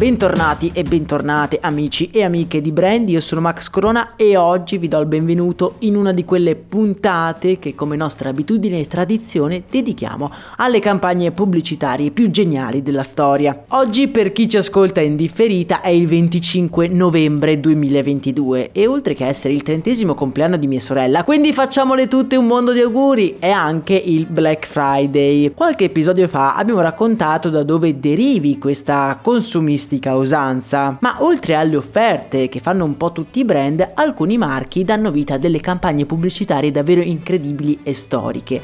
Bentornati e bentornate amici e amiche di Brand, io sono Max Corona e oggi vi do il benvenuto in una di quelle puntate che come nostra abitudine e tradizione dedichiamo alle campagne pubblicitarie più geniali della storia. Oggi per chi ci ascolta in differita è il 25 novembre 2022 e oltre che essere il trentesimo compleanno di mia sorella, quindi facciamole tutte un mondo di auguri, è anche il Black Friday. Qualche episodio fa abbiamo raccontato da dove derivi questa consumistica caratteristica usanza, ma oltre alle offerte che fanno un po' tutti i brand, alcuni marchi danno vita a delle campagne pubblicitarie davvero incredibili e storiche.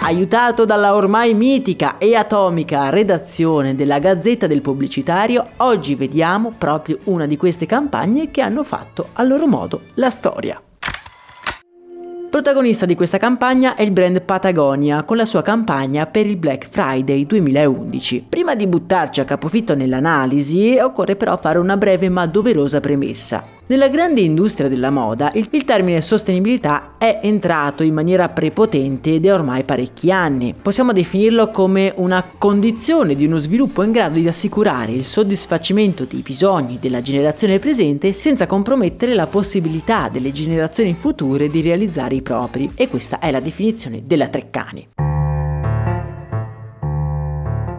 Aiutato dalla ormai mitica e atomica redazione della Gazzetta del Pubblicitario, oggi vediamo proprio una di queste campagne che hanno fatto a loro modo la storia. Protagonista di questa campagna è il brand Patagonia con la sua campagna per il Black Friday 2011. Prima di buttarci a capofitto nell'analisi occorre però fare una breve ma doverosa premessa. Nella grande industria della moda il, il, termine sostenibilità è entrato in maniera prepotente da ormai parecchi anni. Possiamo definirlo come una condizione di uno sviluppo in grado di assicurare il soddisfacimento dei bisogni della generazione presente senza compromettere la possibilità delle generazioni future di realizzare i propri. E questa è la definizione della Treccani.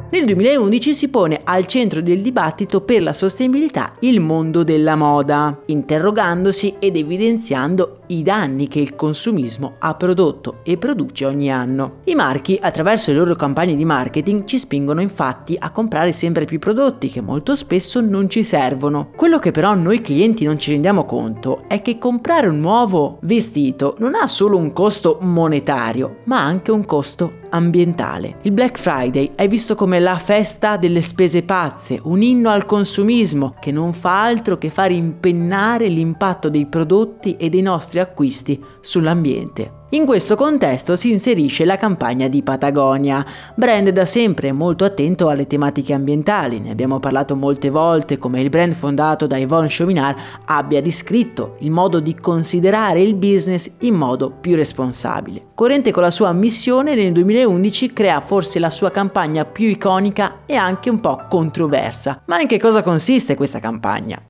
Nel 2011 si pone al centro del dibattito per la sostenibilità il mondo della moda, interrogandosi ed evidenziando i danni che il consumismo ha prodotto e produce ogni anno. I marchi, attraverso le loro campagne di marketing, ci spingono infatti a comprare sempre più prodotti che molto spesso non ci servono. Quello che però noi clienti non ci rendiamo conto è che comprare un nuovo vestito non ha solo un costo monetario, ma anche un costo ambientale. Il Black Friday è visto come la festa delle spese pazze, un inno al consumismo che non fa altro che far impennare l'impatto dei prodotti e dei nostri acquisti sull'ambiente. In questo contesto si inserisce la campagna di Patagonia, brand da sempre molto attento alle tematiche ambientali. Ne abbiamo parlato molte volte come il brand fondato da Yvonne Chauvinard abbia descritto il modo di considerare il business in modo più responsabile. Corrente con la sua missione, nel 2011 crea forse la sua campagna più iconica e anche un po' controversa. Ma in che cosa consiste questa campagna?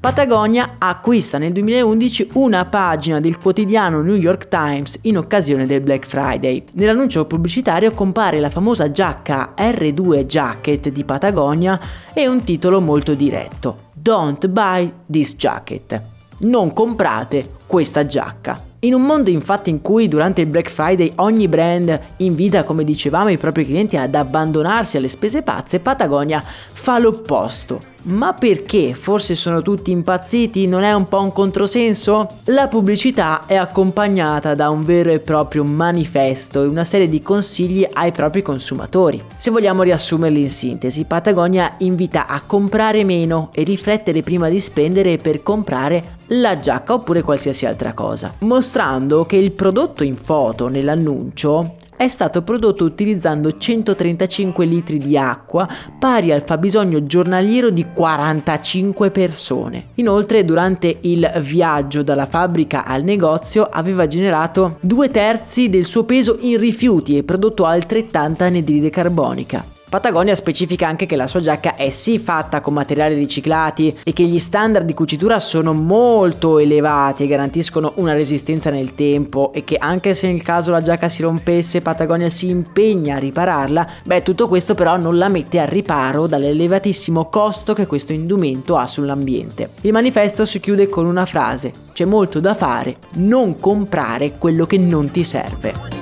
Patagonia acquista nel 2011 una pagina del quotidiano New York Times in occasione del Black Friday. Nell'annuncio pubblicitario compare la famosa giacca R2 Jacket di Patagonia e un titolo molto diretto: Don't buy this jacket. Non comprate questa giacca. In un mondo infatti in cui durante il Black Friday ogni brand invita, come dicevamo, i propri clienti ad abbandonarsi alle spese pazze, Patagonia fa l'opposto. Ma perché? Forse sono tutti impazziti? Non è un po' un controsenso? La pubblicità è accompagnata da un vero e proprio manifesto e una serie di consigli ai propri consumatori. Se vogliamo riassumerli in sintesi, Patagonia invita a comprare meno e riflettere prima di spendere per comprare la giacca oppure qualsiasi altra cosa, mostrando che il prodotto in foto nell'annuncio è stato prodotto utilizzando 135 litri di acqua, pari al fabbisogno giornaliero di 45 persone. Inoltre, durante il viaggio dalla fabbrica al negozio aveva generato due terzi del suo peso in rifiuti e prodotto altrettanta anidride carbonica. Patagonia specifica anche che la sua giacca è sì fatta con materiali riciclati e che gli standard di cucitura sono molto elevati e garantiscono una resistenza nel tempo e che anche se nel caso la giacca si rompesse Patagonia si impegna a ripararla, beh tutto questo però non la mette al riparo dall'elevatissimo costo che questo indumento ha sull'ambiente. Il manifesto si chiude con una frase, c'è molto da fare, non comprare quello che non ti serve.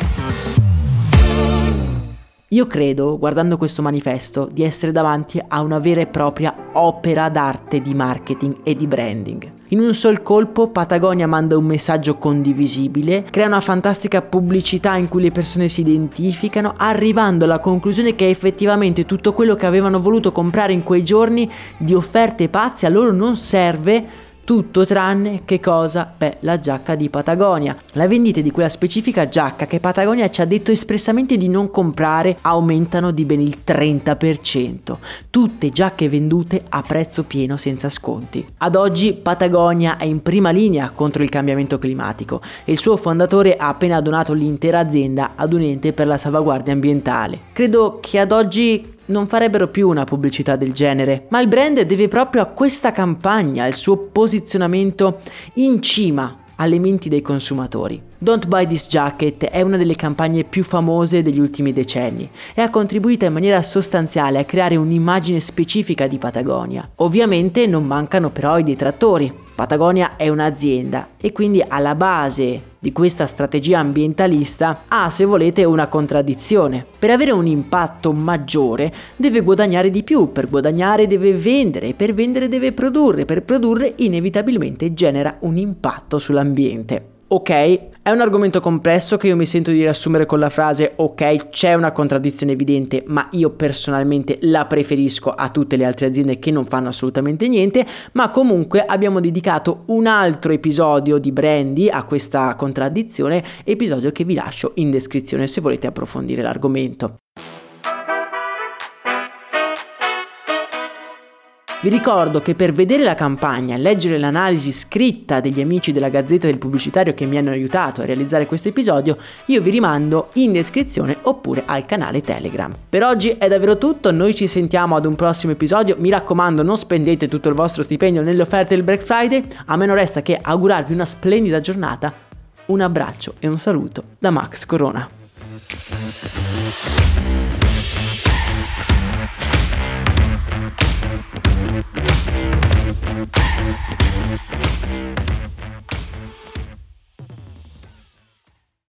Io credo, guardando questo manifesto, di essere davanti a una vera e propria opera d'arte di marketing e di branding. In un sol colpo Patagonia manda un messaggio condivisibile, crea una fantastica pubblicità in cui le persone si identificano, arrivando alla conclusione che effettivamente tutto quello che avevano voluto comprare in quei giorni di offerte pazze a loro non serve tutto tranne che cosa? Beh, la giacca di Patagonia. La vendita di quella specifica giacca che Patagonia ci ha detto espressamente di non comprare aumentano di ben il 30%. Tutte giacche vendute a prezzo pieno senza sconti. Ad oggi Patagonia è in prima linea contro il cambiamento climatico e il suo fondatore ha appena donato l'intera azienda ad un ente per la salvaguardia ambientale. Credo che ad oggi non farebbero più una pubblicità del genere, ma il brand deve proprio a questa campagna, al suo posizionamento in cima alle menti dei consumatori. Don't Buy This Jacket è una delle campagne più famose degli ultimi decenni e ha contribuito in maniera sostanziale a creare un'immagine specifica di Patagonia. Ovviamente non mancano però i detrattori. Patagonia è un'azienda e quindi alla base di questa strategia ambientalista ha, se volete, una contraddizione. Per avere un impatto maggiore deve guadagnare di più, per guadagnare deve vendere, per vendere deve produrre, per produrre inevitabilmente genera un impatto sull'ambiente. Ok, è un argomento complesso che io mi sento di riassumere con la frase ok, c'è una contraddizione evidente, ma io personalmente la preferisco a tutte le altre aziende che non fanno assolutamente niente, ma comunque abbiamo dedicato un altro episodio di Brandy a questa contraddizione, episodio che vi lascio in descrizione se volete approfondire l'argomento. Vi ricordo che per vedere la campagna leggere l'analisi scritta degli amici della Gazzetta del Pubblicitario che mi hanno aiutato a realizzare questo episodio, io vi rimando in descrizione oppure al canale Telegram. Per oggi è davvero tutto, noi ci sentiamo ad un prossimo episodio, mi raccomando non spendete tutto il vostro stipendio nelle offerte del Black Friday, a me non resta che augurarvi una splendida giornata, un abbraccio e un saluto da Max Corona.